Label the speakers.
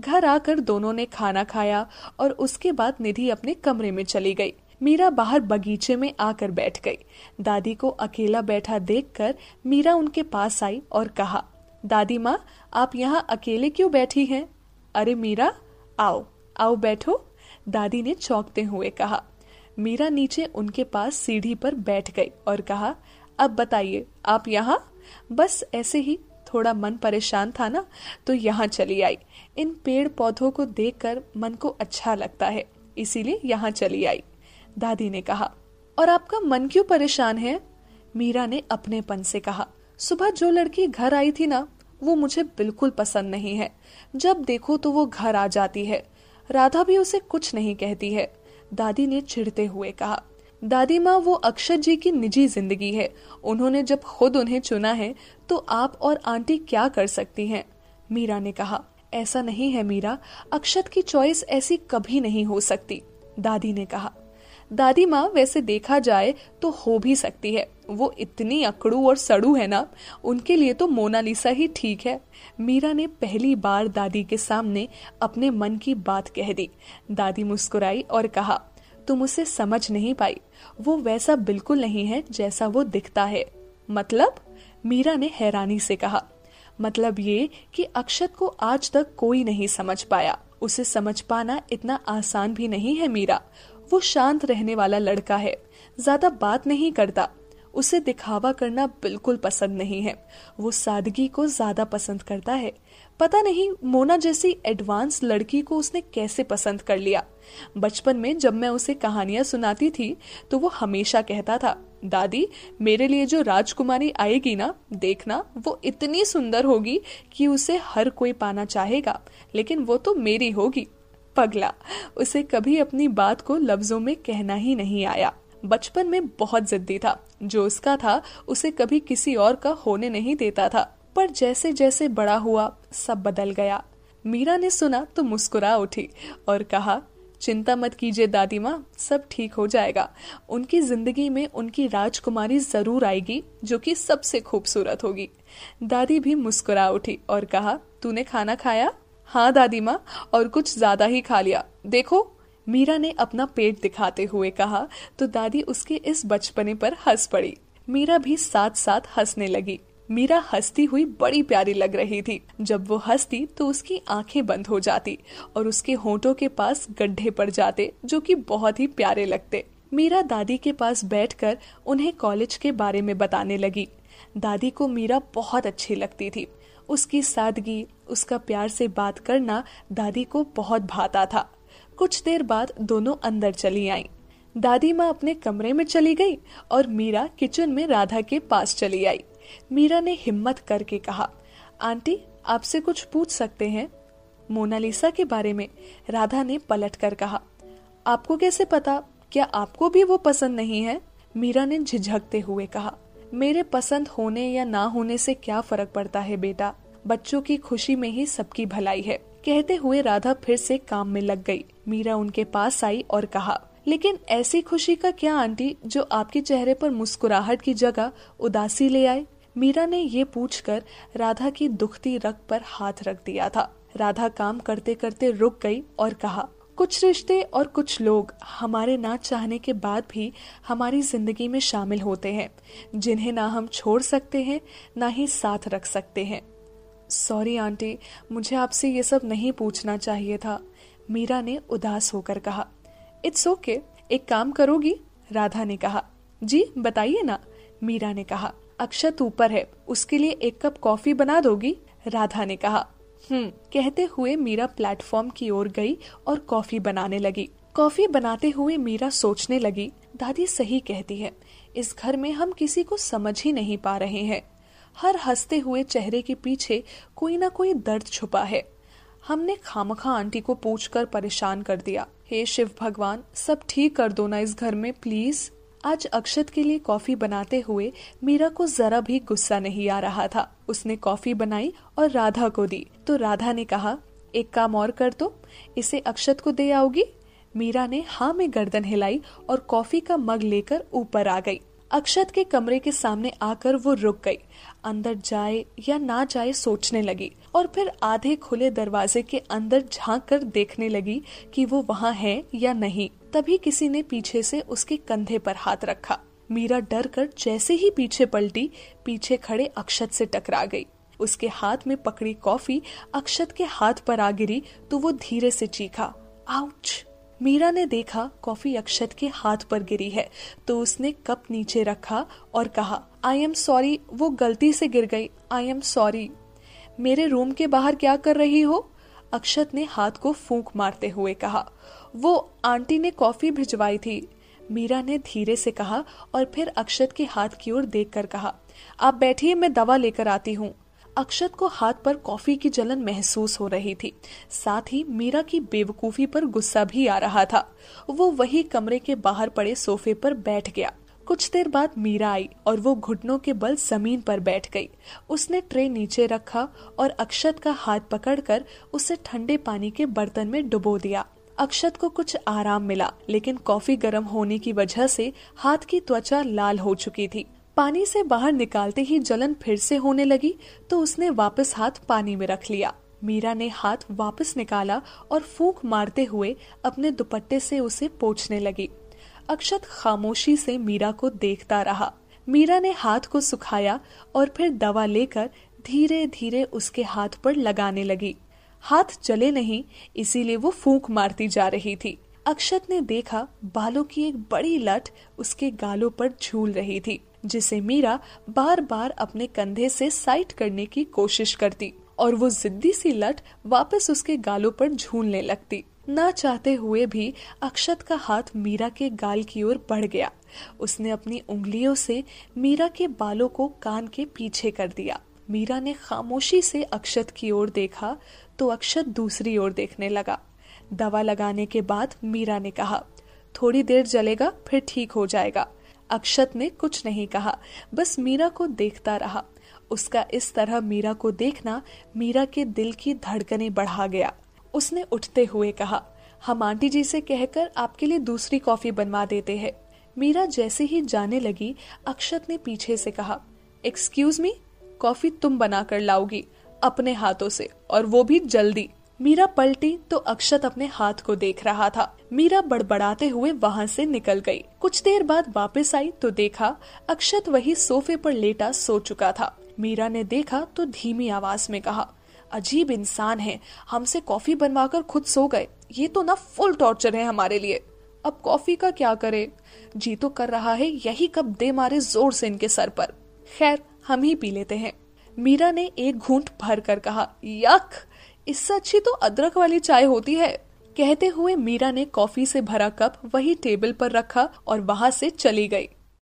Speaker 1: घर आकर दोनों ने खाना खाया और उसके बाद निधि अपने कमरे में चली गई। मीरा बाहर बगीचे में आकर बैठ गई। दादी को अकेला बैठा देखकर मीरा उनके पास आई और कहा, दादी माँ, आप यहाँ अकेले क्यों बैठी हैं? अरे मीरा, आओ आओ बैठो, दादी ने चौंकते हुए कहा। मीरा नीचे उनके पास सीढ़ी पर बैठ गई और कहा, अब बताइए, आप यहाँ? बस ऐसे ही थोड़ा मन परेशान था ना तो यहाँ चली आई। इन पेड़ पौधों को देखकर मन को अच्छा लगता है, इसीलिए यहाँ चली आई। दादी ने कहा, और आपका मन क्यों परेशान है? मीरा ने अपनेपन से कहा, सुबह जो लड़की घर आई थी ना, वो मुझे बिल्कुल पसंद नहीं है। जब देखो तो वो घर आ जाती है। राधा भी उसे कुछ नहीं कहती है। दादी ने चिढ़ते हुए कहा दादी माँ वो अक्षत जी की निजी ज़िंदगी है। उन्होंने जब खुद उन्हें चुना है तो आप और आंटी क्या कर सकती हैं? मीरा ने कहा, ऐसा नहीं है मीरा, अक्षत की चॉइस ऐसी कभी नहीं हो सकती। दादी ने कहा, दादी माँ वैसे देखा जाए तो हो भी सकती है। वो इतनी अकड़ू और सड़ू है ना, उनके लिए तो मोनालिसा ही ठीक है। मीरा ने पहली बार दादी के सामने अपने मन की बात कह दी। दादी मुस्कुराई और कहा तुम उसे समझ नहीं पाई। वो वैसा बिल्कुल नहीं है जैसा वो दिखता है। मतलब? मीरा ने हैरानी से कहा। मतलब ये कि अक्षत को आज तक कोई नहीं समझ पाया। उसे समझ पाना इतना आसान भी नहीं है मीरा। वो शांत रहने वाला लड़का है। ज़्यादा बात नहीं करता। उसे दिखावा करना बिल्कुल पसंद नहीं है। वो सादगी को ज़्यादा पसंद करता है। पता नहीं, मोना जैसी एडवांस लड़की को उसने कैसे पसंद कर लिया। बचपन में जब मैं उसे कहानियाँ सुनाती थी तो वो हमेशा कहता था, दादी, मेरे लिए जो राजकुमारी आएगी ना, देखना, वो इतनी सुंदर होगी कि उसे हर कोई पाना चाहेगा, लेकिन वो तो मेरी होगी। पगला, उसे कभी अपनी बात को लफ्जों में कहना ही नहीं आया। बचपन में बहुत जिद्दी था। जो उसका था, उसे कभी किसी और का होने नहीं देता था। पर जैसे जैसे बड़ा हुआ, सब बदल गया। मीरा ने सुना तो मुस्कुरा उठी और कहा, चिंता मत कीजिए दादी माँ, सब ठीक हो जाएगा। उनकी ज़िंदगी में उनकी राजकुमारी ज़रूर आएगी, जो कि सबसे खूबसूरत होगी। दादी भी मुस्कुरा उठी और कहा, तूने खाना खाया? हाँ दादी माँ, और कुछ ज़्यादा ही खा लिया। देखो मीरा ने अपना पेट दिखाते हुए कहा तो दादी उसके इस बचपने पर हंस पड़ी। मीरा भी साथ साथ हंसने लगी। मीरा हंसती हुई बड़ी प्यारी लग रही थी। जब वो हंसती तो उसकी आँखें बंद हो जाती और उसके होठों के पास गड्ढे पड़ जाते, जो कि बहुत ही प्यारे लगते। मीरा दादी के पास बैठकर उन्हें कॉलेज के बारे में बताने लगी। दादी को मीरा बहुत अच्छी लगती थी। उसकी सादगी, उसका प्यार से बात करना दादी को बहुत भाता था। कुछ देर बाद दोनों अंदर चली आई। दादी माँ अपने कमरे में चली गई और मीरा किचन में राधा के पास चली आई। मीरा ने हिम्मत करके कहा, आंटी, आपसे कुछ पूछ सकते हैं? मोनालिसा के बारे में राधा ने पलट कर कहा, आपको कैसे पता? क्या आपको भी वो पसंद नहीं है? मीरा ने झिझकते हुए कहा, मेरे पसंद होने या ना होने से क्या फ़र्क पड़ता है बेटा? बच्चों की खुशी में ही सबकी भलाई है। कहते हुए राधा फिर से काम में लग गई। मीरा उनके पास आई और कहा, लेकिन ऐसी खुशी का क्या आंटी जो आपके चेहरे पर मुस्कुराहट की जगह उदासी ले आए? मीरा ने ये पूछकर राधा की दुखती रग पर हाथ रख दिया था। राधा काम करते करते रुक गई और कहा, कुछ रिश्ते और कुछ लोग हमारे ना चाहने के बाद भी हमारी ज़िंदगी में शामिल होते हैं, जिन्हें ना हम छोड़ सकते हैं, ना ही साथ रख सकते हैं। सॉरी आंटी मुझे आपसे ये सब नहीं पूछना चाहिए था। मीरा ने उदास होकर कहा इट्स ओके okay, एक काम करोगी? राधा ने कहा जी बताइए ना। मीरा ने कहा अक्षत ऊपर है उसके लिए एक कप कॉफ़ी बना दोगी? राधा ने कहा हम्म कहते हुए मीरा प्लेटफॉर्म की ओर गई और कॉफ़ी बनाने लगी। कॉफ़ी बनाते हुए मीरा सोचने लगी दादी सही कहती है इस घर में हम किसी को समझ ही नहीं पा रहे हैं। हर हँसते हुए चेहरे के पीछे कोई ना कोई दर्द छुपा है। हमने खामखा आंटी को पूछकर परेशान कर दिया। हे शिव भगवान, सब ठीक कर दो ना इस घर में, प्लीज़। आज अक्षत के लिए कॉफ़ी बनाते हुए मीरा को जरा भी गुस्सा नहीं आ रहा था। उसने कॉफ़ी बनाई और राधा को दी। तो राधा ने कहा, एक काम और कर दो इसे अक्षत को दे आओगी? मीरा ने हाँ में गर्दन हिलाई और कॉफ़ी का मग लेकर ऊपर आ गई। अक्षत के कमरे के सामने आकर वो रुक गई। अंदर जाए या ना जाए सोचने लगी और फिर आधे खुले दरवाजे के अंदर झाँक कर देखने लगी कि वो वहाँ है या नहीं। तभी किसी ने पीछे से उसके कंधे पर हाथ रखा। मीरा डर कर जैसे ही पीछे पलटी, पीछे खड़े अक्षत से टकरा गई। उसके हाथ में पकड़ी कॉफ़ी अक्षत के हाथ पर आ गिरी तो वो धीरे से चीखा, आउच! मीरा ने देखा कॉफ़ी अक्षत के हाथ पर गिरी है तो उसने कप नीचे रखा और कहा आई एम सॉरी वो गलती से गिर गई। आई एम सॉरी मेरे रूम के बाहर क्या कर रही हो? अक्षत ने हाथ को फूंक मारते हुए कहा, वो आंटी ने कॉफ़ी भिजवाई थी। मीरा ने धीरे से कहा और फिर अक्षत के हाथ की ओर देखकर कहा, आप बैठिए, मैं दवा लेकर आती हूँ। अक्षत को हाथ पर कॉफ़ी की जलन महसूस हो रही थी। साथ ही मीरा की बेवकूफ़ी पर गुस्सा भी आ रहा था। वो वही कमरे के बाहर पड़े सोफे पर बैठ गया। कुछ देर बाद मीरा आई और वो घुटनों के बल ज़मीन पर बैठ गई। उसने ट्रे नीचे रखा और अक्षत का हाथ पकड़कर उसे ठंडे पानी के बर्तन में डुबो दिया। अक्षत को कुछ आराम मिला, लेकिन कॉफ़ी गर्म होने की वजह से हाथ की त्वचा लाल हो चुकी थी। पानी से बाहर निकालते ही जलन फिर से होने लगी तो उसने वापस हाथ पानी में रख लिया। मीरा ने हाथ वापस निकाला और फूंक मारते हुए अपने दुपट्टे से उसे पोछने लगी। अक्षत खामोशी से मीरा को देखता रहा। मीरा ने हाथ को सुखाया और फिर दवा लेकर धीरे धीरे उसके हाथ पर लगाने लगी। हाथ जले नहीं, इसीलिए वो फूंक मारती जा रही थी। अक्षत ने देखा बालों की एक बड़ी लट उसके गालों पर झूल रही थी। जिसे मीरा बार बार अपने कंधे से साइट करने की कोशिश करती और वो जिद्दी सी लट वापस उसके गालों पर झूलने लगती। ना चाहते हुए भी अक्षत का हाथ मीरा के गाल की ओर बढ़ गया। उसने अपनी उंगलियों से मीरा के बालों को कान के पीछे कर दिया। मीरा ने खामोशी से अक्षत की ओर देखा तो अक्षत दूसरी ओर देखने लगा। दवा लगाने के बाद मीरा ने कहा, थोड़ी देर जलेगा, फिर ठीक हो जाएगा। अक्षत ने कुछ नहीं कहा, बस मीरा को देखता रहा। उसका इस तरह मीरा को देखना मीरा के दिल की धड़कने बढ़ा गया। उसने उठते हुए कहा, हम आंटी जी से कहकर आपके लिए दूसरी कॉफ़ी बनवा देते हैं। मीरा जैसे ही जाने लगी, अक्षत ने पीछे से कहा एक्सक्यूज मी कॉफ़ी तुम बनाकर लाओगी, अपने हाथों से, और वो भी जल्दी। मीरा पलटी तो अक्षत अपने हाथ को देख रहा था। मीरा बड़बड़ाते हुए वहाँ से निकल गई। कुछ देर बाद वापस आई तो देखा अक्षत वही सोफे पर लेटा सो चुका था। मीरा ने देखा तो धीमी आवाज़ में कहा, अजीब इंसान है। हमसे कॉफ़ी बनवाकर खुद सो गए। ये तो ना फुल टॉर्चर है हमारे लिए। अब कॉफ़ी का क्या करे? जी तो कर रहा है, यही कब दे मारे ज़ोर से इनके सर पर। खैर, हम ही पी लेते हैं। मीरा ने एक घूंट भर कर कहा यक इससे अच्छी तो अदरक वाली चाय होती है। कहते हुए मीरा ने कॉफ़ी से भरा कप वही टेबल पर रखा और वहाँ से चली गई।